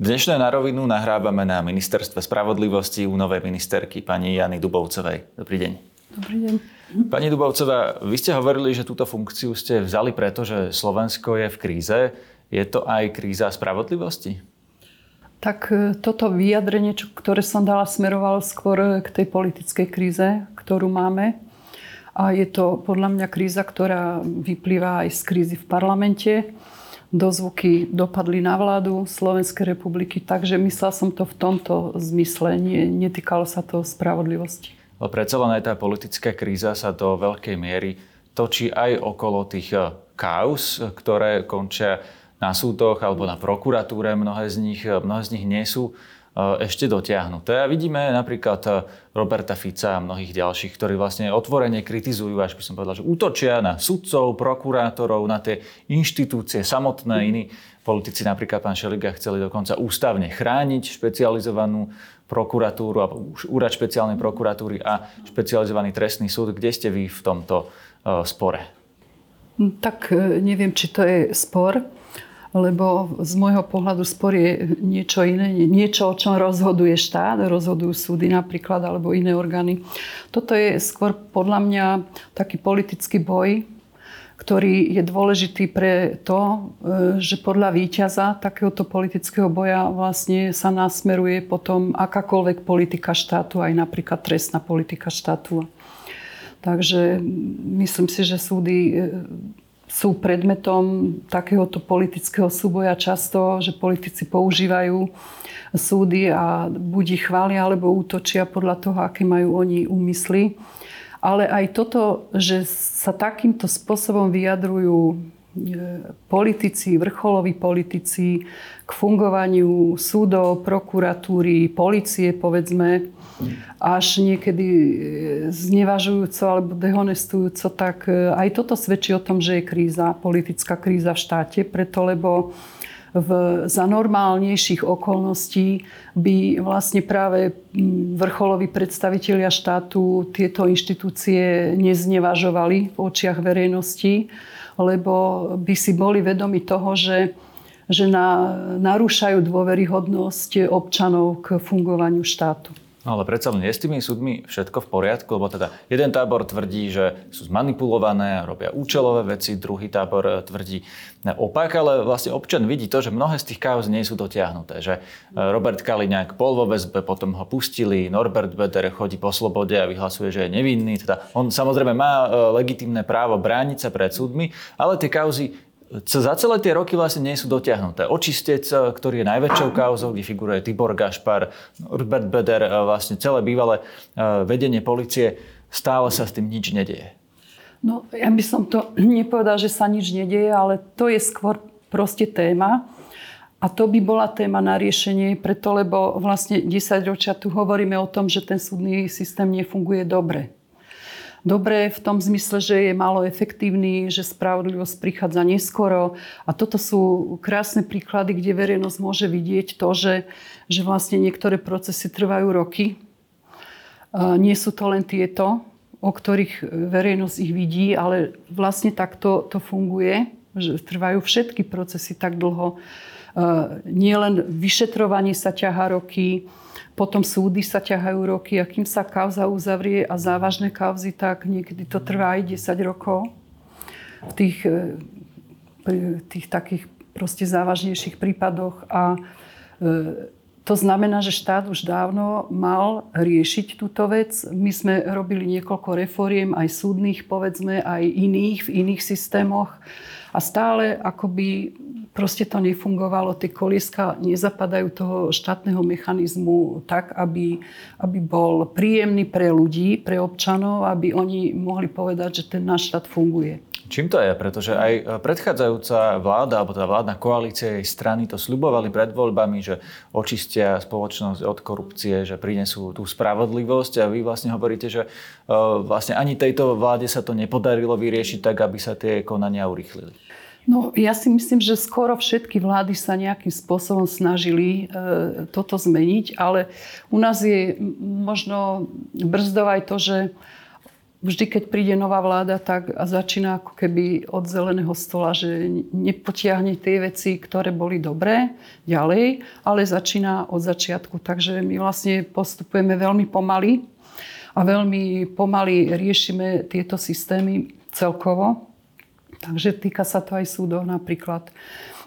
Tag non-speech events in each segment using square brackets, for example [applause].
Dnešné na rovinu nahrávame na Ministerstve spravodlivosti u novej ministerky pani Jany Dubovcovej. Dobrý deň. Dobrý deň. Pani Dubovcová, vy ste hovorili, že túto funkciu ste vzali preto, že Slovensko je v kríze. Je to aj kríza spravodlivosti? Tak e, toto vyjadrenie, ktoré som dala, smerovalo skôr k tej politickej kríze, ktorú máme. A je to podľa mňa kríza, ktorá vyplýva aj z krízy v parlamente dozvuky dopadli na vládu Slovenskej republiky, takže myslela som to v tomto zmysle, nie, netýkalo sa to spravodlivosti. Ale predsa len aj tá politická kríza sa do veľkej miery točí aj okolo tých eh, kaus, ktoré končia na súdoch alebo na prokuratúre. Mnohé z nich, eh, mnohé z nich nie sú E, ešte dotiahnuté. A vidíme napríklad e, Roberta Fica a mnohých ďalších, ktorí vlastne otvorene kritizujú, až by som povedal, že útočia na sudcov, prokurátorov, na tie inštitúcie samotné. Iní politici, napríklad pán Šeliga, chceli dokonca ústavne chrániť špecializovanú prokuratúru, alebo úrad špeciálnej prokuratúry a špecializovaný trestný súd. Kde ste vy v tomto e, spore? Tak neviem, či to je spor lebo z môjho pohľadu spor je niečo iné, niečo, o čom rozhoduje štát, rozhodujú súdy napríklad, alebo iné orgány. Toto je skôr podľa mňa taký politický boj, ktorý je dôležitý pre to, e, že podľa víťaza takéhoto politického boja vlastne sa nasmeruje potom akákoľvek politika štátu, aj napríklad trestná politika štátu. Takže myslím si, že súdy e, sú predmetom takéhoto politického súboja často, že politici používajú súdy a buď ich chvália alebo útočia podľa toho, aké majú oni úmysly. Ale aj toto, že sa takýmto spôsobom vyjadrujú politici, vrcholoví politici k fungovaniu súdov, prokuratúry, policie, povedzme, až niekedy e, znevažujúco alebo dehonestujúco, tak e, aj toto svedčí o tom, že je kríza, politická kríza v štáte, preto lebo v, za normálnejších okolností by vlastne práve vrcholoví predstavitelia štátu tieto inštitúcie neznevažovali v očiach verejnosti lebo by si boli vedomi toho, že, že na, narúšajú dôveryhodnosť občanov k fungovaniu štátu. No ale predsa len je s tými súdmi všetko v poriadku, lebo teda jeden tábor tvrdí, že sú zmanipulované robia účelové veci, druhý tábor e, tvrdí opak, ale vlastne občan vidí to, že mnohé z tých kauz nie sú dotiahnuté. Že e, Robert Kaliňák bol vo väzbe, potom ho pustili, Norbert Beder chodí po slobode a vyhlasuje, že je nevinný. Teda on samozrejme má e, legitimné právo brániť sa pred súdmi, ale tie kauzy za celé tie roky vlastne nie sú dotiahnuté. Očistec, eh, ktorý je najväčšou kauzou, kde figuruje Tibor Gašpar, Robert Beder, eh, vlastne celé bývalé eh, vedenie policie, stále sa s tým nič nedieje. No, ja by som to [clears throat] nepovedal, že sa nič nedieje, ale to je skôr proste téma. A to by bola téma na riešenie, preto lebo vlastne 10 ročia tu hovoríme o tom, že ten súdny systém nefunguje dobre dobré v tom zmysle, že je málo efektívny, že spravodlivosť prichádza neskoro. A toto sú krásne príklady, kde verejnosť môže vidieť to, že, že vlastne niektoré procesy trvajú roky. Nie sú to len tieto, o ktorých verejnosť ich vidí, ale vlastne takto to funguje, že trvajú všetky procesy tak dlho. Nie len vyšetrovanie sa ťaha roky, potom súdy sa ťahajú roky a kým sa kauza uzavrie a závažné kauzy, tak niekedy to trvá aj 10 rokov. V tých, e, tých takých proste závažnejších prípadoch a e, to znamená, že štát už dávno mal riešiť túto vec. My sme robili niekoľko reforiem, aj súdnych, povedzme, aj iných, v iných systémoch. A stále akoby proste to nefungovalo, tie kolieska nezapadajú toho štátneho mechanizmu tak, aby, aby bol príjemný pre ľudí, pre občanov, aby oni mohli povedať, že ten náš štát funguje. Čím to je? Pretože aj predchádzajúca vláda, alebo tá vládna koalícia jej strany to sľubovali pred voľbami, že očistia spoločnosť od korupcie, že prinesú tú spravodlivosť a vy vlastne hovoríte, že e, vlastne ani tejto vláde sa to nepodarilo vyriešiť tak, aby sa tie konania urýchlili. No, ja si myslím, že skoro všetky vlády sa nejakým spôsobom snažili e, toto zmeniť, ale u nás je možno brzdov aj to, že vždy, keď príde nová vláda, tak začína ako keby od zeleného stola, že nepotiahne tie veci, ktoré boli dobré ďalej, ale začína od začiatku. Takže my vlastne postupujeme veľmi pomaly a veľmi pomaly riešime tieto systémy celkovo. Takže týka sa to aj súdov napríklad.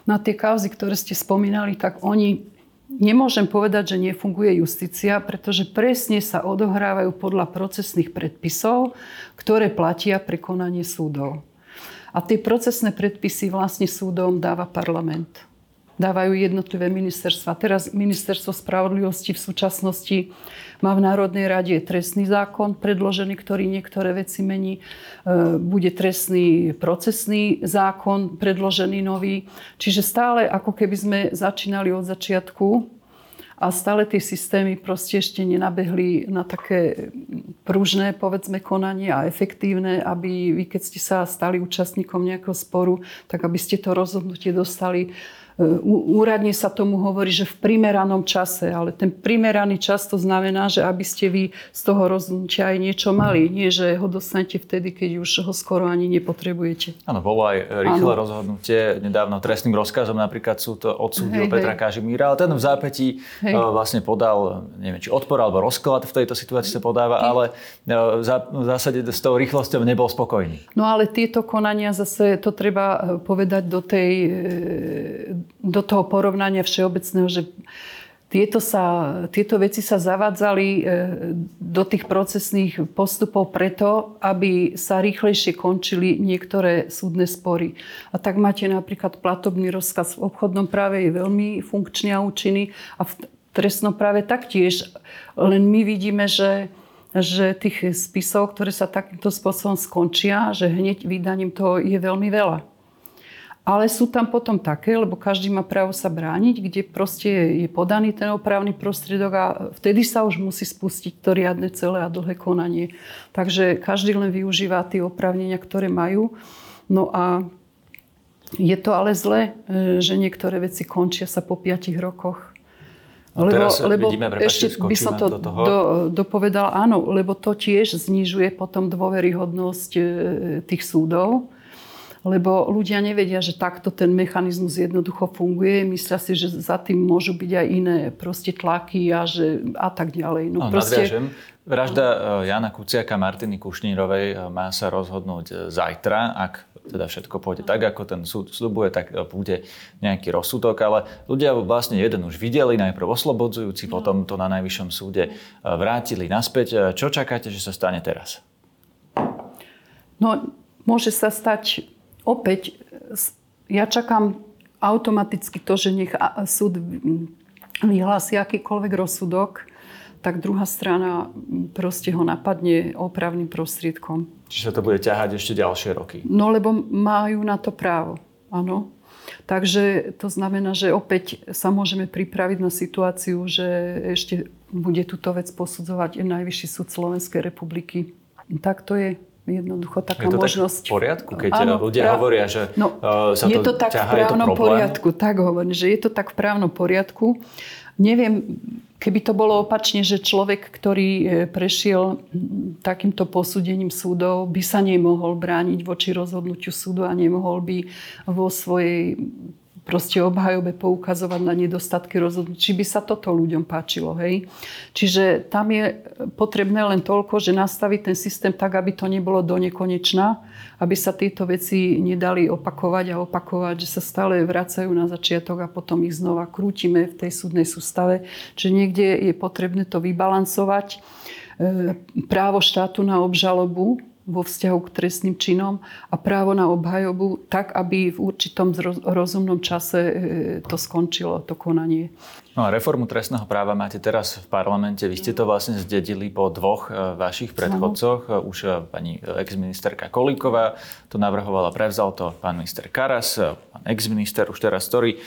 Na tie kauzy, ktoré ste spomínali, tak oni Nemôžem povedať, že nefunguje justícia, pretože presne sa odohrávajú podľa procesných predpisov, ktoré platia pre konanie súdov. A tie procesné predpisy vlastne súdom dáva parlament dávajú jednotlivé ministerstva. Teraz ministerstvo spravodlivosti v súčasnosti má v Národnej rade trestný zákon predložený, ktorý niektoré veci mení. E, bude trestný procesný zákon predložený nový. Čiže stále ako keby sme začínali od začiatku a stále tie systémy proste ešte nenabehli na také pružné, povedzme, konanie a efektívne, aby vy, keď ste sa stali účastníkom nejakého sporu, tak aby ste to rozhodnutie dostali Úradne sa tomu hovorí, že v primeranom čase, ale ten primeraný čas to znamená, že aby ste vy z toho rozhodnutia aj niečo mali. Nie, že ho dostanete vtedy, keď už ho skoro ani nepotrebujete. Áno, bolo aj rýchle ano. rozhodnutie nedávno trestným rozkazom, napríklad sú to odsúdil hej, Petra hej. Kažimíra, ale ten v zápätí hej. E, vlastne podal, neviem, či odpor alebo rozklad v tejto situácii sa podáva, hej. ale e, v zásade s tou rýchlosťou nebol spokojný. No ale tieto konania zase, to treba e, povedať do tej do toho porovnania všeobecného, že tieto, sa, tieto veci sa zavádzali e, do tých procesných postupov preto, aby sa rýchlejšie končili niektoré súdne spory. A tak máte napríklad platobný rozkaz v obchodnom práve je veľmi funkčný a účinný a v trestnom práve taktiež. Len my vidíme, že že tých spisov, ktoré sa takýmto spôsobom skončia, že hneď vydaním toho je veľmi veľa. Ale sú tam potom také, lebo každý má právo sa brániť, kde proste je podaný ten opravný prostriedok a vtedy sa už musí spustiť to riadne celé a dlhé konanie. Takže každý len využíva tie oprávnenia, ktoré majú. No a je to ale zle, že niektoré veci končia sa po 5 rokoch. No lebo, lebo vidíme, prepáčte, ešte by som to do toho. Do, dopovedal, áno, lebo to tiež znižuje potom dôveryhodnosť e, tých súdov lebo ľudia nevedia, že takto ten mechanizmus jednoducho funguje. Myslia si, že za tým môžu byť aj iné proste tlaky a, že, a tak ďalej. No, no proste... nadviažem. Vražda e, Jana Kuciaka Martiny Kušnírovej e, má sa rozhodnúť e, zajtra, ak teda všetko pôjde tak, ako ten súd slubuje, tak bude nejaký rozsudok, ale ľudia vlastne jeden už videli, najprv oslobodzujúci, no. potom to na najvyššom súde vrátili naspäť. Čo čakáte, že sa stane teraz? No, môže sa stať opäť ja čakám automaticky to, že nech súd vyhlási akýkoľvek rozsudok, tak druhá strana proste ho napadne opravným prostriedkom. Čiže to bude ťahať ešte ďalšie roky? No, lebo majú na to právo, áno. Takže to znamená, že opäť sa môžeme pripraviť na situáciu, že ešte bude túto vec posudzovať Najvyšší súd Slovenskej republiky. Tak to je. Jednoducho taká je to možnosť. Tak v poriadku, keď áno, ľudia pra... hovoria, že no, uh, sa je to, to tak ťaha, v právnom poriadku. Tak hovorím, že je to tak v právnom poriadku. Neviem, keby to bolo opačne, že človek, ktorý e, prešiel takýmto posúdením súdov, by sa nemohol brániť voči rozhodnutiu súdu a nemohol by vo svojej proste obhajobe poukazovať na nedostatky rozhodnutí. Či by sa toto ľuďom páčilo, hej? Čiže tam je potrebné len toľko, že nastaviť ten systém tak, aby to nebolo do nekonečna, aby sa tieto veci nedali opakovať a opakovať, že sa stále vracajú na začiatok a potom ich znova krútime v tej súdnej sústave. Čiže niekde je potrebné to vybalancovať. E, právo štátu na obžalobu vo vzťahu k trestným činom a právo na obhajobu tak, aby v určitom rozumnom čase e, to skončilo, to konanie. No a reformu trestného práva máte teraz v parlamente. Vy ste to vlastne zdedili po dvoch e, vašich predchodcoch. Ano. Už e, pani exministerka Kolíková to navrhovala, prevzal to pán minister Karas, e, pán exminister už teraz, ktorý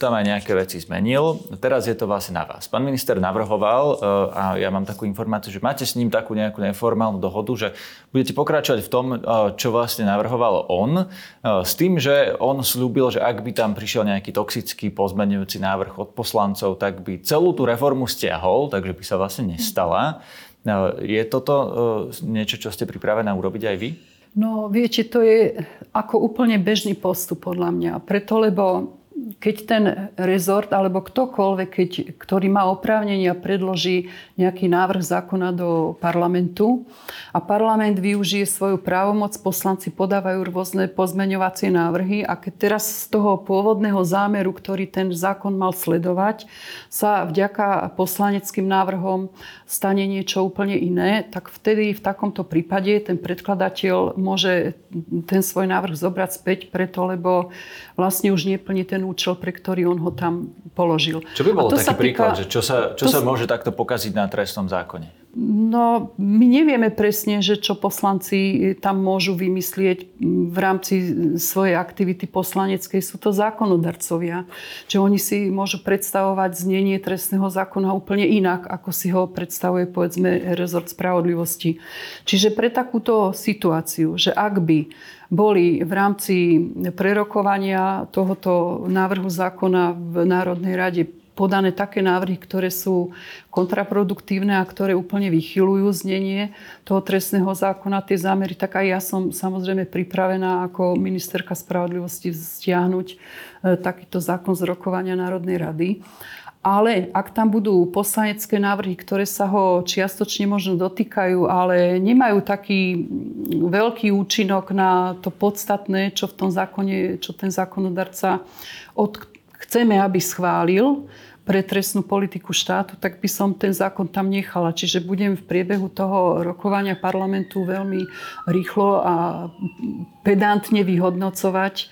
tam aj nejaké veci zmenil. Teraz je to vlastne na vás. Pán minister navrhoval, a ja mám takú informáciu, že máte s ním takú nejakú neformálnu dohodu, že budete pokračovať v tom, čo vlastne navrhoval on, s tým, že on slúbil, že ak by tam prišiel nejaký toxický pozmenujúci návrh od poslancov, tak by celú tú reformu stiahol, takže by sa vlastne nestala. Je toto niečo, čo ste pripravená urobiť aj vy? No viete, to je ako úplne bežný postup podľa mňa. Preto, lebo keď ten rezort alebo ktokoľvek, keď, ktorý má oprávnenia, predloží nejaký návrh zákona do parlamentu a parlament využije svoju právomoc, poslanci podávajú rôzne pozmeňovacie návrhy a keď teraz z toho pôvodného zámeru, ktorý ten zákon mal sledovať, sa vďaka poslaneckým návrhom stane niečo úplne iné, tak vtedy v takomto prípade ten predkladateľ môže ten svoj návrh zobrať späť preto, lebo vlastne už neplní ten účel, pre ktorý on ho tam položil. Čo by bol taký príklad, týka, že čo sa, čo sa môže takto pokaziť na trestnom zákone? No, my nevieme presne, že čo poslanci tam môžu vymyslieť v rámci svojej aktivity poslaneckej. Sú to zákonodarcovia. Čiže oni si môžu predstavovať znenie trestného zákona úplne inak, ako si ho predstavuje, povedzme, rezort spravodlivosti. Čiže pre takúto situáciu, že ak by boli v rámci prerokovania tohoto návrhu zákona v Národnej rade podané také návrhy, ktoré sú kontraproduktívne a ktoré úplne vychylujú znenie toho trestného zákona, tie zámery, tak aj ja som samozrejme pripravená ako ministerka spravodlivosti stiahnuť e, takýto zákon z rokovania Národnej rady. Ale ak tam budú poslanecké návrhy, ktoré sa ho čiastočne možno dotýkajú, ale nemajú taký veľký účinok na to podstatné, čo v tom zákone, čo ten zákonodarca od, chceme, aby schválil, pre trestnú politiku štátu, tak by som ten zákon tam nechala. Čiže budem v priebehu toho rokovania parlamentu veľmi rýchlo a pedantne vyhodnocovať, e,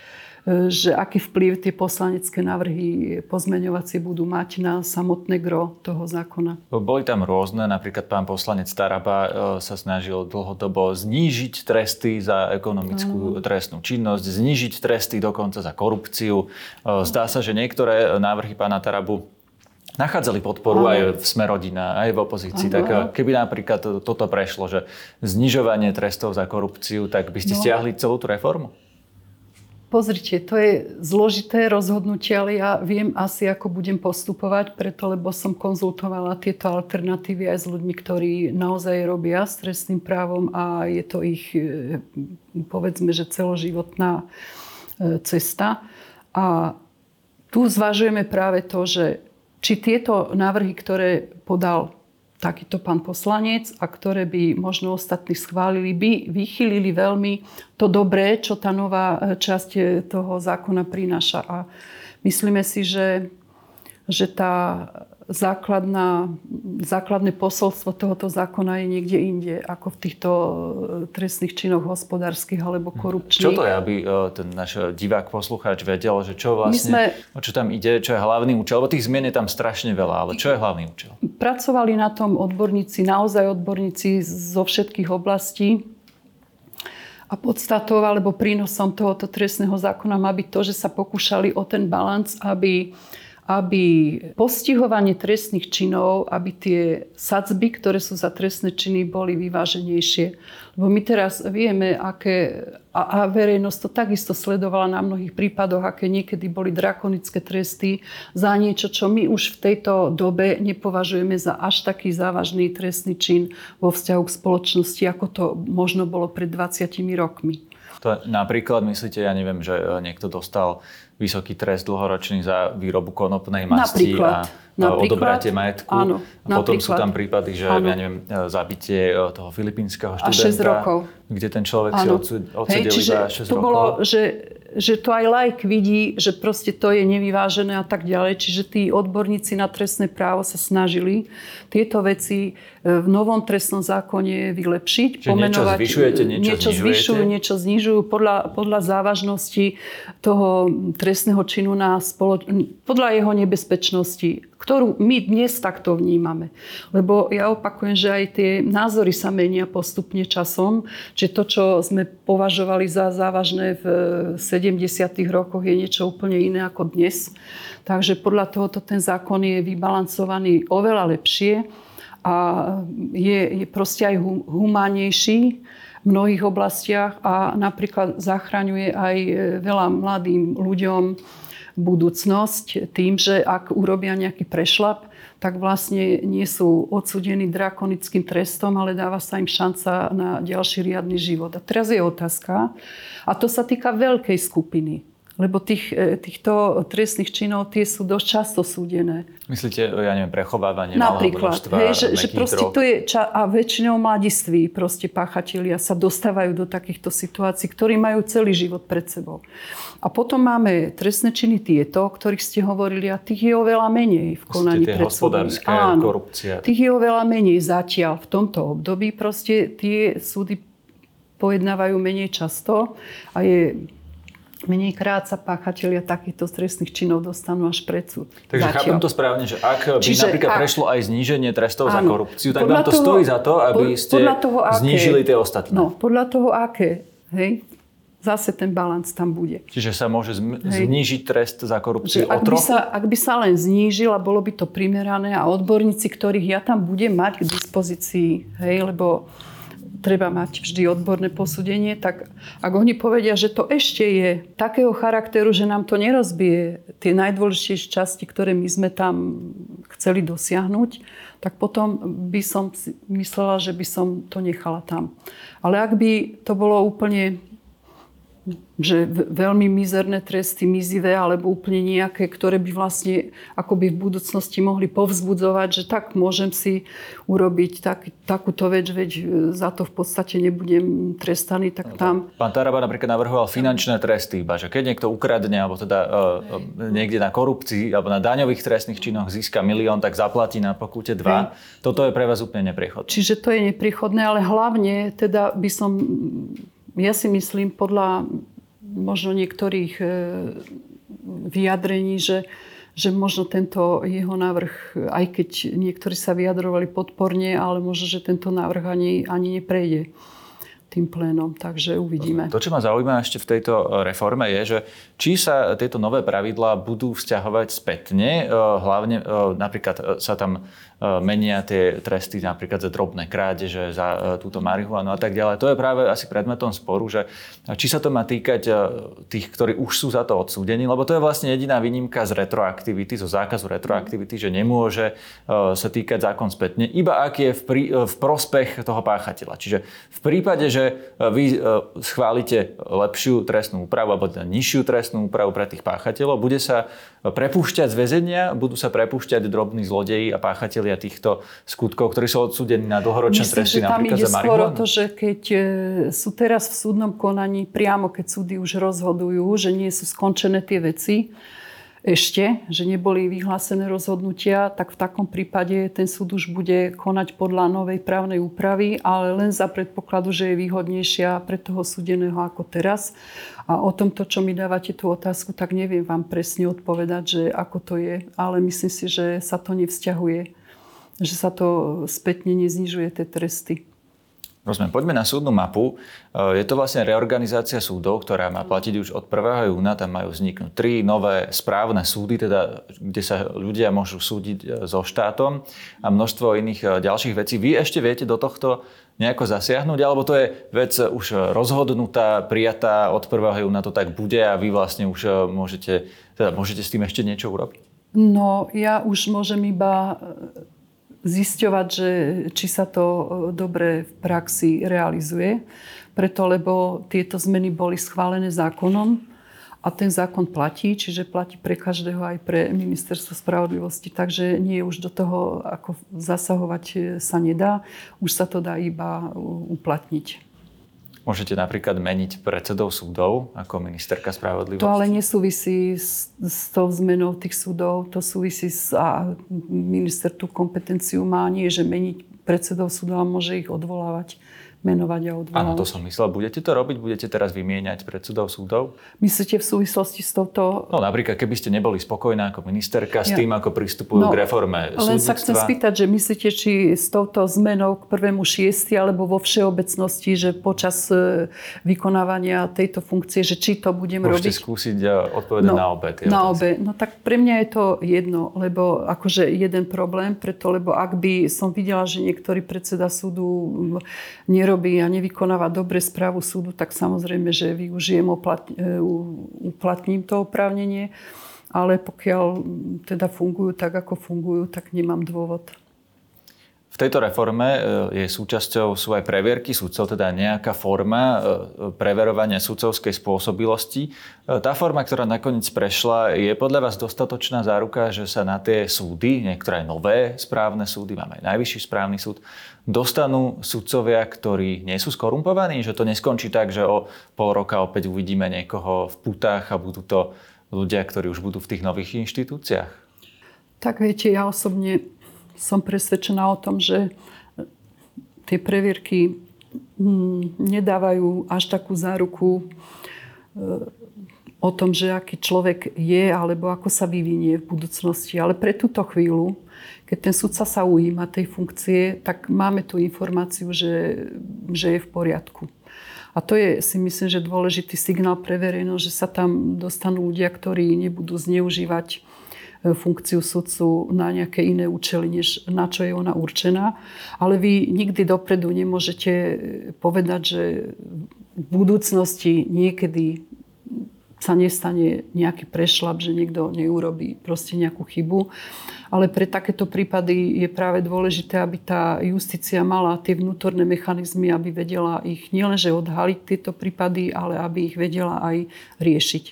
že aký vplyv tie poslanecké návrhy pozmeňovacie budú mať na samotné gro toho zákona. Boli tam rôzne, napríklad pán poslanec Taraba e, sa snažil dlhodobo znížiť tresty za ekonomickú trestnú činnosť, znížiť tresty dokonca za korupciu. E, zdá sa, že niektoré návrhy pána Tarabu nachádzali podporu aj v Smerodina, aj v opozícii. Tak keby napríklad toto prešlo, že znižovanie trestov za korupciu, tak by ste no. stiahli celú tú reformu? Pozrite, to je zložité rozhodnutie, ale ja viem asi, ako budem postupovať, preto lebo som konzultovala tieto alternatívy aj s ľuďmi, ktorí naozaj robia s trestným právom a je to ich, eh, povedzme, že celoživotná eh, cesta. A tu zvažujeme práve to, že či tieto návrhy, ktoré podal takýto pán poslanec a ktoré by možno ostatní schválili, by vychylili veľmi to dobré, čo tá nová časť toho zákona prináša. A myslíme si, že, že tá základná, základné posolstvo tohoto zákona je niekde inde, ako v týchto e, trestných činoch hospodárskych alebo hm. korupčných. Čo to je, aby e, ten náš divák, poslucháč vedel, že čo vlastne, sme, o čo tam ide, čo je hlavný účel? Lebo tých zmien je tam strašne veľa, ale čo je hlavný účel? Pracovali na tom odborníci, naozaj odborníci zo všetkých oblastí. A podstatou alebo prínosom tohoto trestného zákona má byť to, že sa pokúšali o ten balans, aby aby postihovanie trestných činov, aby tie sadzby, ktoré sú za trestné činy, boli vyváženejšie. Lebo my teraz vieme, aké, a, a verejnosť to takisto sledovala na mnohých prípadoch, aké niekedy boli drakonické tresty za niečo, čo my už v tejto dobe nepovažujeme za až taký závažný trestný čin vo vzťahu k spoločnosti, ako to možno bolo pred 20 rokmi. To napríklad myslíte, ja neviem, že niekto dostal vysoký trest dlhoročný za výrobu konopnej masti napríklad, a napríklad, odobratie majetku. Áno, a potom sú tam prípady, že áno. ja neviem, zabitie e, toho filipínskeho študenta, a 6 rokov. kde ten človek áno. si odsedel iba 6 to rokov. Bolo, že že to aj like vidí, že proste to je nevyvážené a tak ďalej. Čiže tí odborníci na trestné právo sa snažili tieto veci e, v novom trestnom zákone vylepšiť. Čiže pomenovať, niečo zvyšujete, niečo, niečo zvyšujú, niečo znižujú podľa, podľa závažnosti toho trestného činu na spoloč... podľa jeho nebezpečnosti ktorú my dnes takto vnímame. Lebo ja opakujem, že aj tie názory sa menia postupne časom, že to, čo sme považovali za závažné v 70. rokoch, je niečo úplne iné ako dnes. Takže podľa tohoto ten zákon je vybalancovaný oveľa lepšie a je, je proste aj humánnejší v mnohých oblastiach a napríklad zachraňuje aj veľa mladým ľuďom budúcnosť tým, že ak urobia nejaký prešlap, tak vlastne nie sú odsudení drakonickým trestom, ale dáva sa im šanca na ďalší riadny život. A teraz je otázka, a to sa týka veľkej skupiny lebo tých, e, týchto trestných činov tie sú dosť často súdené. Myslíte, ja neviem, prechovávanie Napríklad, hej, že, že proste to je, ča, a väčšinou mladiství proste páchatelia sa dostávajú do takýchto situácií, ktorí majú celý život pred sebou. A potom máme trestné činy tieto, o ktorých ste hovorili, a tých je oveľa menej v konaní pred hospodárske Áno, korupcia. Tých je oveľa menej zatiaľ v tomto období. Proste tie súdy pojednávajú menej často a je Menejkrát sa páchatelia takýchto trestných činov dostanú až pred súd. Takže Zatiaľ. chápem to správne, že ak by Čiže napríklad ak, prešlo aj zníženie trestov áno, za korupciu, tak vám to toho, stojí za to, aby ste toho, aké, znížili tie ostatné. No, podľa toho aké. Hej? Zase ten balans tam bude. Čiže sa môže zm- znížiť trest za korupciu o ak by, sa, ak by sa len znížil a bolo by to primerané a odborníci, ktorých ja tam budem mať k dispozícii, hej, lebo treba mať vždy odborné posúdenie, tak ak oni povedia, že to ešte je takého charakteru, že nám to nerozbije tie najdôležitejšie časti, ktoré my sme tam chceli dosiahnuť, tak potom by som myslela, že by som to nechala tam. Ale ak by to bolo úplne že veľmi mizerné tresty, mizivé alebo úplne nejaké, ktoré by vlastne akoby v budúcnosti mohli povzbudzovať, že tak môžem si urobiť tak, takúto vec, veď e, za to v podstate nebudem trestaný, tak no, tam... Pán Taraba napríklad navrhoval finančné tresty, iba, že keď niekto ukradne alebo teda uh, niekde na korupcii alebo na daňových trestných činoch získa milión, tak zaplatí na pokute dva. Hej. Toto je pre vás úplne nepriechodné. Čiže to je nepriechodné, ale hlavne teda by som ja si myslím podľa možno niektorých e, vyjadrení, že, že možno tento jeho návrh, aj keď niektorí sa vyjadrovali podporne, ale možno, že tento návrh ani, ani neprejde tým plénom, takže uvidíme. To, čo ma zaujíma ešte v tejto e, reforme je, že či sa tieto nové pravidlá budú vzťahovať spätne, e, hlavne napríklad sa tam menia tie tresty napríklad za drobné krádeže, za e, túto marihuanu a tak ďalej. To je práve asi predmetom sporu, že či sa to má týkať e, tých, ktorí už sú za to odsúdení, lebo to je vlastne jediná výnimka z retroaktivity, zo zákazu retroaktivity, že nemôže sa týkať zákon spätne, iba ak je v, prí, v prospech toho páchateľa. Čiže v prípade, že vy schválite lepšiu trestnú úpravu alebo teda nižšiu trestnú úpravu pre tých páchateľov, bude sa prepúšťať z väzenia, budú sa prepúšťať drobní zlodeji a páchatelia týchto skutkov, ktorí sú odsúdení na dlhoročné Myslím, tresty napríklad za marihuanu? skôr to, že keď e, sú teraz v súdnom konaní, priamo keď súdy už rozhodujú, že nie sú skončené tie veci, ešte, že neboli vyhlásené rozhodnutia, tak v takom prípade ten súd už bude konať podľa novej právnej úpravy, ale len za predpokladu, že je výhodnejšia pre toho súdeného ako teraz. A o tomto, čo mi dávate tú otázku, tak neviem vám presne odpovedať, že ako to je, ale myslím si, že sa to nevzťahuje že sa to spätne neznižuje tie tresty. Rozumiem. Poďme na súdnu mapu. E, je to vlastne reorganizácia súdov, ktorá má platiť už od 1. júna. Tam majú vzniknúť tri nové správne súdy, teda, kde sa ľudia môžu súdiť e, so štátom a množstvo iných e, ďalších vecí. Vy ešte viete do tohto nejako zasiahnuť, alebo to je vec už rozhodnutá, prijatá, od 1. júna to tak bude a vy vlastne už môžete, teda môžete s tým ešte niečo urobiť? No, ja už môžem iba zisťovať, že či sa to e, dobre v praxi realizuje. Preto, lebo tieto zmeny boli schválené zákonom a ten zákon platí, čiže platí pre každého aj pre ministerstvo spravodlivosti. Takže nie už do toho ako zasahovať e, sa nedá. Už sa to dá iba uplatniť. Môžete napríklad meniť predsedov súdov ako ministerka spravodlivosti? To ale nesúvisí s, s tou zmenou tých súdov. To súvisí s... A minister tú kompetenciu má nie, že meniť predsedov súdov, ale môže ich odvolávať menovať a odvolávať. Áno, to som myslel. Budete to robiť? Budete teraz vymieňať predsudov súdov? Myslíte v súvislosti s touto... No napríklad, keby ste neboli spokojná ako ministerka s ja. tým, ako pristupujú no, k reforme Len súdnictva. sa chcem spýtať, že myslíte, či s touto zmenou k prvému šiesti alebo vo všeobecnosti, že počas e, vykonávania tejto funkcie, že či to budem Môžete robiť... Môžete skúsiť e, odpovedať no, na obe. Na obe. No tak pre mňa je to jedno, lebo akože jeden problém, preto, lebo ak by som videla, že niektorý predseda súdu nerobí a nevykonáva vykonáva dobre správu súdu, tak samozrejme, že využijem, uplatním to oprávnenie. ale pokiaľ teda fungujú tak, ako fungujú, tak nemám dôvod. V tejto reforme e, je súčasťou sú aj previerky sudcov, teda nejaká forma e, preverovania sudcovskej spôsobilosti. E, tá forma, ktorá nakoniec prešla, je podľa vás dostatočná záruka, že sa na tie súdy, niektoré nové správne súdy, máme aj najvyšší správny súd, dostanú sudcovia, ktorí nie sú skorumpovaní, že to neskončí tak, že o pol roka opäť uvidíme niekoho v putách a budú to ľudia, ktorí už budú v tých nových inštitúciách? Tak viete, ja osobne som presvedčená o tom, že tie previerky hm, nedávajú až takú záruku eh, o tom, že aký človek je alebo ako sa vyvinie v budúcnosti. Ale pre túto chvíľu, keď ten sudca sa ujíma tej funkcie, tak máme tú informáciu, že, že je v poriadku. A to je si myslím, že dôležitý signál pre verejnosť, že sa tam dostanú ľudia, ktorí nebudú zneužívať funkciu sudcu na nejaké iné účely, než na čo je ona určená. Ale vy nikdy dopredu nemôžete povedať, že v budúcnosti niekedy sa nestane nejaký prešlap, že niekto neurobí proste nejakú chybu. Ale pre takéto prípady je práve dôležité, aby tá justícia mala tie vnútorné mechanizmy, aby vedela ich nielenže odhaliť tieto prípady, ale aby ich vedela aj riešiť.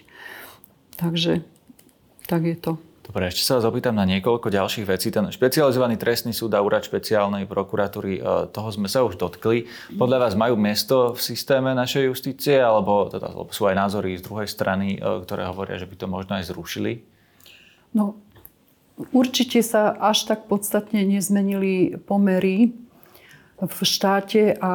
Takže tak je to. Dobre, ešte sa vás opýtam na niekoľko ďalších vecí. Ten špecializovaný trestný súd a úrad špeciálnej prokuratúry, e, toho sme sa už dotkli. Podľa vás majú miesto v systéme našej justície, alebo teda, sú aj názory z druhej strany, e, ktoré hovoria, že by to možno aj zrušili? No, určite sa až tak podstatne nezmenili pomery v štáte a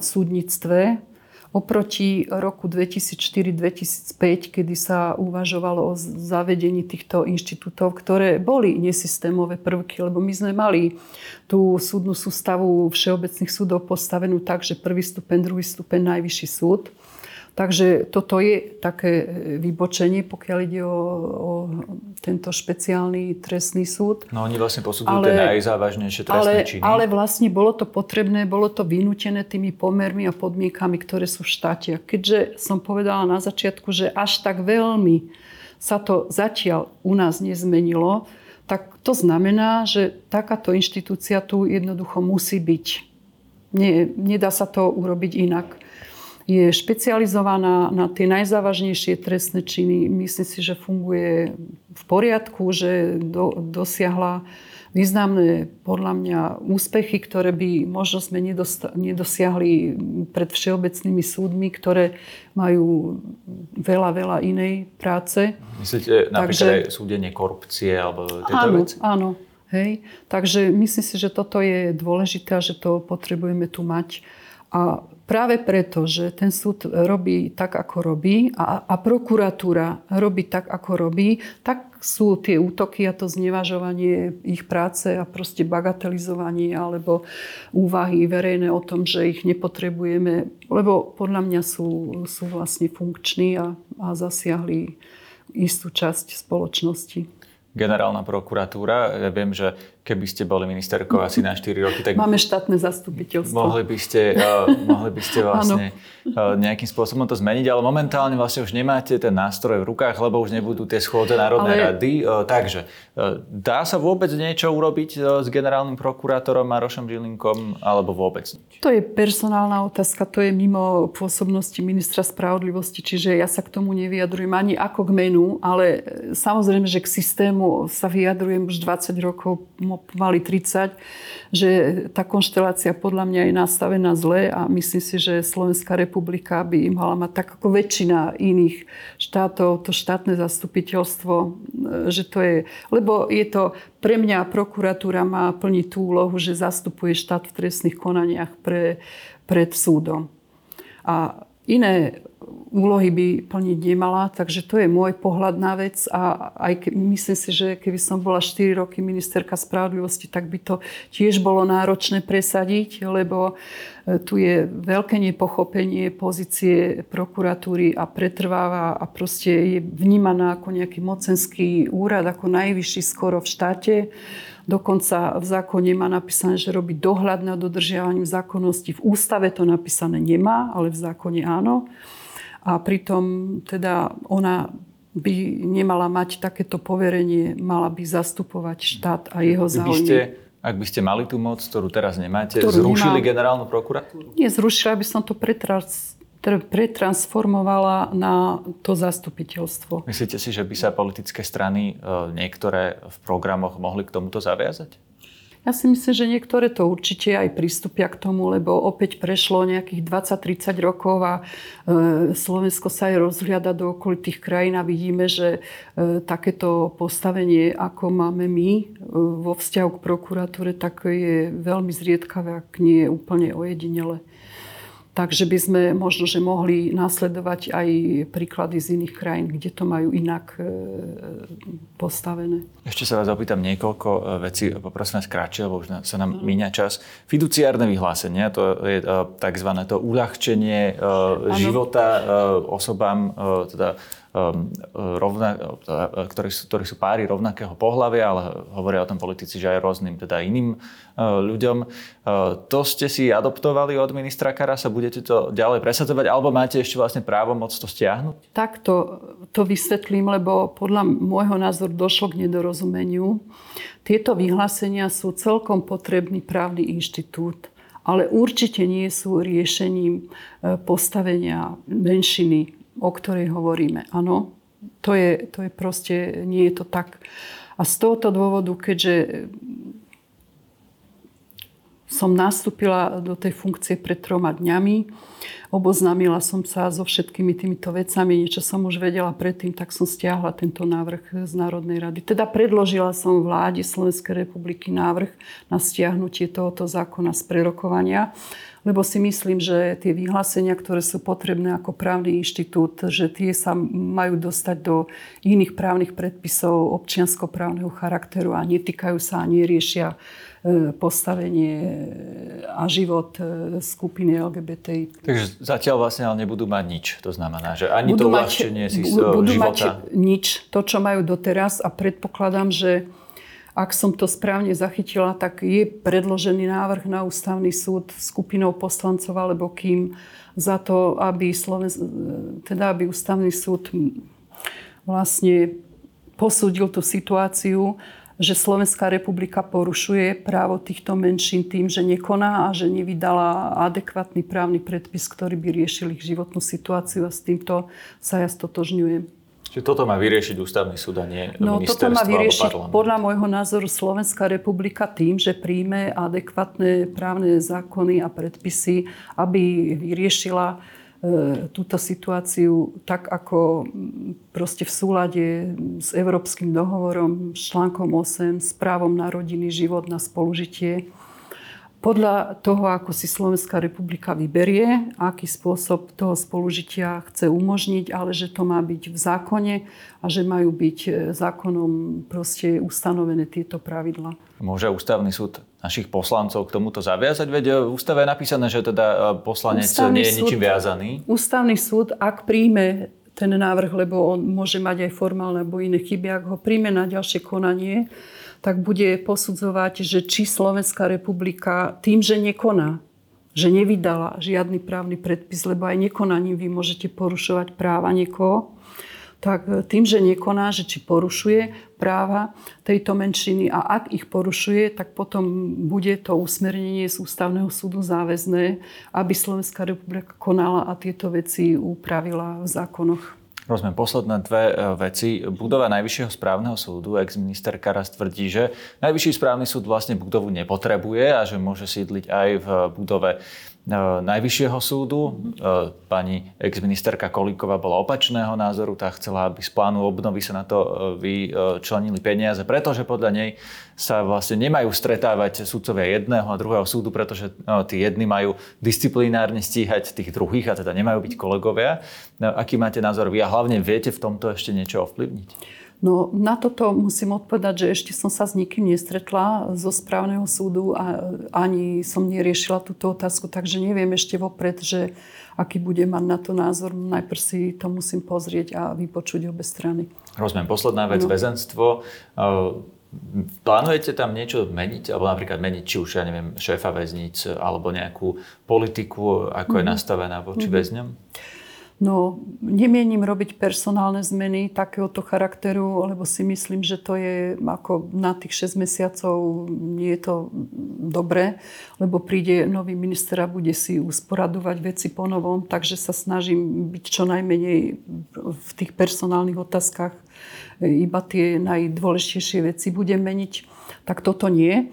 v súdnictve Oproti roku 2004-2005, kedy sa uvažovalo o zavedení týchto inštitútov, ktoré boli nesystémové prvky, lebo my sme mali tú súdnu sústavu všeobecných súdov postavenú tak, že prvý stupeň, druhý stupeň, najvyšší súd. Takže toto je také e, vybočenie, pokiaľ ide o, o tento špeciálny trestný súd. No oni vlastne posudzujú tie najzávažnejšie trestné ale, činy. Ale vlastne bolo to potrebné, bolo to vynútené tými pomermi a podmienkami, ktoré sú v štáte. A keďže som povedala na začiatku, že až tak veľmi sa to zatiaľ u nás nezmenilo, tak to znamená, že takáto inštitúcia tu jednoducho musí byť. Nie, nedá sa to urobiť inak je špecializovaná na tie najzávažnejšie trestné činy. Myslím si, že funguje v poriadku, že do, dosiahla významné podľa mňa úspechy, ktoré by možno sme nedosiahli pred všeobecnými súdmi, ktoré majú veľa, veľa inej práce. Myslíte napríklad Takže, aj súdenie korupcie alebo tieto áno, veci? Áno, Hej. Takže myslím si, že toto je dôležité a že to potrebujeme tu mať. A práve preto, že ten súd robí tak, ako robí a, a prokuratúra robí tak, ako robí, tak sú tie útoky a to znevažovanie ich práce a proste bagatelizovanie alebo úvahy verejné o tom, že ich nepotrebujeme, lebo podľa mňa sú, sú vlastne funkční a, a zasiahli istú časť spoločnosti generálna prokuratúra. Ja viem, že keby ste boli ministerkou asi na 4 roky, tak... Máme štátne zastupiteľstvo. Mohli by ste, uh, mohli by ste [laughs] vlastne uh, nejakým spôsobom to zmeniť, ale momentálne vlastne už nemáte ten nástroj v rukách, lebo už nebudú tie schôdze Národnej ale... rady. Uh, takže uh, dá sa vôbec niečo urobiť uh, s generálnym prokurátorom Marošom Žilinkom, alebo vôbec nič? To je personálna otázka, to je mimo pôsobnosti ministra spravodlivosti, čiže ja sa k tomu nevyjadrujem ani ako k menu, ale samozrejme, že k systému sa vyjadrujem už 20 rokov pomaly 30, že tá konštelácia podľa mňa je nastavená zle a myslím si, že Slovenská republika by mala mať tak ako väčšina iných štátov, to štátne zastupiteľstvo, že to je, lebo je to pre mňa prokuratúra má plniť tú úlohu, že zastupuje štát v trestných konaniach pre, pred súdom. A iné úlohy by plniť nemala, takže to je môj pohľad na vec a aj ke, myslím si, že keby som bola 4 roky ministerka spravodlivosti, tak by to tiež bolo náročné presadiť, lebo e, tu je veľké nepochopenie pozície prokuratúry a pretrváva a proste je vnímaná ako nejaký mocenský úrad, ako najvyšší skoro v štáte. Dokonca v zákone má napísané, že robí dohľad nad dodržiavaním zákonnosti. V ústave to napísané nemá, ale v zákone áno. A pritom teda ona by nemala mať takéto poverenie, mala by zastupovať štát a jeho záujmy. By ak by ste mali tú moc, ktorú teraz nemáte, Ktorú zrušili nemám. generálnu prokuratúru? Nie zrušila, aby som to pretrans, tr- pretransformovala na to zastupiteľstvo. Myslíte si, že by sa politické strany e, niektoré v programoch mohli k tomuto zaviazať? Ja si myslím, že niektoré to určite aj pristúpia k tomu, lebo opäť prešlo nejakých 20-30 rokov a e, Slovensko sa aj rozhliada do okolitých krajín a vidíme, že e, takéto postavenie, ako máme my vo vzťahu k prokuratúre, tak je veľmi zriedkavé, ak nie je úplne ojedinele. Takže by sme možno, že mohli nasledovať aj príklady z iných krajín, kde to majú inak e, postavené. Ešte sa vás opýtam niekoľko e, vecí, poprosím vás kratšie, lebo už sa nám míňa čas. Fiduciárne vyhlásenie, to je e, tzv. to uľahčenie e, života osobám, teda rovna, teda, ktorí, sú, ktorí sú páry rovnakého pohľavia, ale hovoria o tom politici, že aj rôznym teda iným uh, ľuďom. Uh, to ste si adoptovali od ministra Karasa, budete to ďalej presadzovať, alebo máte ešte vlastne právo moc to stiahnuť? Takto to vysvetlím, lebo podľa môjho názoru došlo k nedorozumeniu. Tieto vyhlásenia sú celkom potrebný právny inštitút, ale určite nie sú riešením e, postavenia menšiny, o ktorej hovoríme. Áno, to je, to je proste, nie je to tak. A z tohoto dôvodu, keďže som nastúpila do tej funkcie pred troma dňami. Oboznámila som sa so všetkými týmito vecami, niečo som už vedela predtým, tak som stiahla tento návrh z Národnej rady. Teda predložila som vláde Slovenskej republiky návrh na stiahnutie tohoto zákona z prerokovania, lebo si myslím, že tie vyhlásenia, ktoré sú potrebné ako právny inštitút, že tie sa majú dostať do iných právnych predpisov občianskoprávneho charakteru a netýkajú sa a neriešia postavenie a život skupiny LGBTI. Takže zatiaľ vlastne ale nebudú mať nič. To znamená, že ani budú to uľahčenie si budú života... mať nič, to, čo majú doteraz a predpokladám, že ak som to správne zachytila, tak je predložený návrh na ústavný súd skupinou poslancov alebo kým za to, aby, Sloven... teda aby ústavný súd vlastne posúdil tú situáciu že Slovenská republika porušuje právo týchto menšín tým, že nekoná a že nevydala adekvátny právny predpis, ktorý by riešil ich životnú situáciu a s týmto sa ja stotožňujem. Čiže toto má vyriešiť ústavný súd a nie no, toto má vyriešiť podľa môjho názoru Slovenská republika tým, že príjme adekvátne právne zákony a predpisy, aby vyriešila túto situáciu tak, ako proste v súlade s Európskym dohovorom, s článkom 8, s právom na rodiny, život, na spolužitie. Podľa toho, ako si Slovenská republika vyberie, aký spôsob toho spolužitia chce umožniť, ale že to má byť v zákone a že majú byť zákonom proste ustanovené tieto pravidla. Môže ústavný súd našich poslancov k tomuto zaviazať? Veď v ústave je napísané, že teda poslanec ústavný nie je ničím súd, viazaný. Ústavný súd, ak príjme ten návrh, lebo on môže mať aj formálne alebo iné chyby, ak ho príjme na ďalšie konanie, tak bude posudzovať, že či Slovenská republika tým, že nekoná, že nevydala žiadny právny predpis, lebo aj nekonaním vy môžete porušovať práva niekoho, tak tým, že nekoná, že či porušuje práva tejto menšiny a ak ich porušuje, tak potom bude to usmernenie z ústavného súdu záväzné, aby Slovenská republika konala a tieto veci upravila v zákonoch. Rozumiem, posledné dve veci. Budova Najvyššieho správneho súdu, ex-minister Karas tvrdí, že Najvyšší správny súd vlastne budovu nepotrebuje a že môže sídliť aj v budove Najvyššieho súdu. Pani ex-ministerka Kolíková bola opačného názoru, tá chcela, aby z plánu obnovy sa na to vyčlenili peniaze, pretože podľa nej sa vlastne nemajú stretávať sudcovia jedného a druhého súdu, pretože tí jedni majú disciplinárne stíhať tých druhých a teda nemajú byť kolegovia. Aký máte názor vy a hlavne viete v tomto ešte niečo ovplyvniť? No na toto musím odpovedať, že ešte som sa s nikým nestretla zo správneho súdu a ani som neriešila túto otázku, takže neviem ešte vopred, že aký bude mať na to názor. Najprv si to musím pozrieť a vypočuť obe strany. Rozumiem. Posledná vec, no. väzenstvo. Plánujete tam niečo meniť? Alebo napríklad meniť, či už, ja neviem, šéfa väzníc alebo nejakú politiku, ako mm-hmm. je nastavená voči mm-hmm. väzňom? No, nemienim robiť personálne zmeny takéhoto charakteru, lebo si myslím, že to je ako na tých 6 mesiacov nie je to dobré, lebo príde nový minister a bude si usporadovať veci po novom, takže sa snažím byť čo najmenej v tých personálnych otázkach. Iba tie najdôležitejšie veci budem meniť, tak toto nie.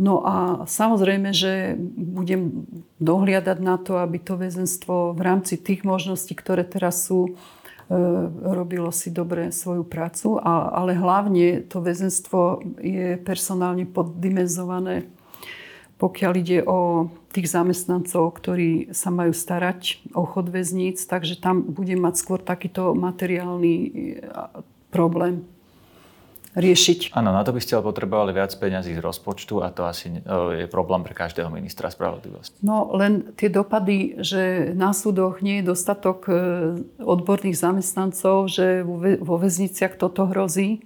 No a samozrejme, že budem dohliadať na to, aby to väzenstvo v rámci tých možností, ktoré teraz sú, e, robilo si dobre svoju prácu, ale hlavne to väzenstvo je personálne poddimenzované, pokiaľ ide o tých zamestnancov, ktorí sa majú starať o chod väzníc, takže tam budem mať skôr takýto materiálny e, problém riešiť. Áno, na to by ste ale potrebovali viac peňazí z rozpočtu a to asi je problém pre každého ministra spravodlivosti. No len tie dopady, že na súdoch nie je dostatok e, odborných zamestnancov, že vo väzniciach toto hrozí,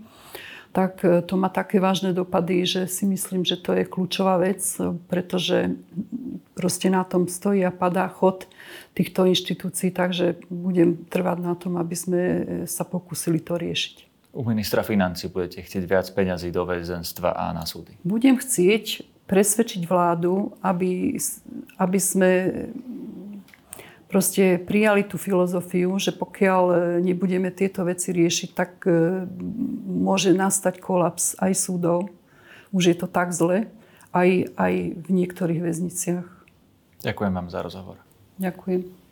tak e, to má také vážne dopady, že si myslím, že to je kľúčová vec, pretože proste na tom stojí a padá chod týchto inštitúcií, takže budem trvať na tom, aby sme e, sa pokúsili to riešiť u ministra financí budete chcieť viac peňazí do väzenstva a na súdy? Budem chcieť presvedčiť vládu, aby, aby sme proste prijali tú filozofiu, že pokiaľ e, nebudeme tieto veci riešiť, tak e, môže nastať kolaps aj súdov. Už je to tak zle, aj, aj v niektorých väzniciach. Ďakujem vám za rozhovor. Ďakujem.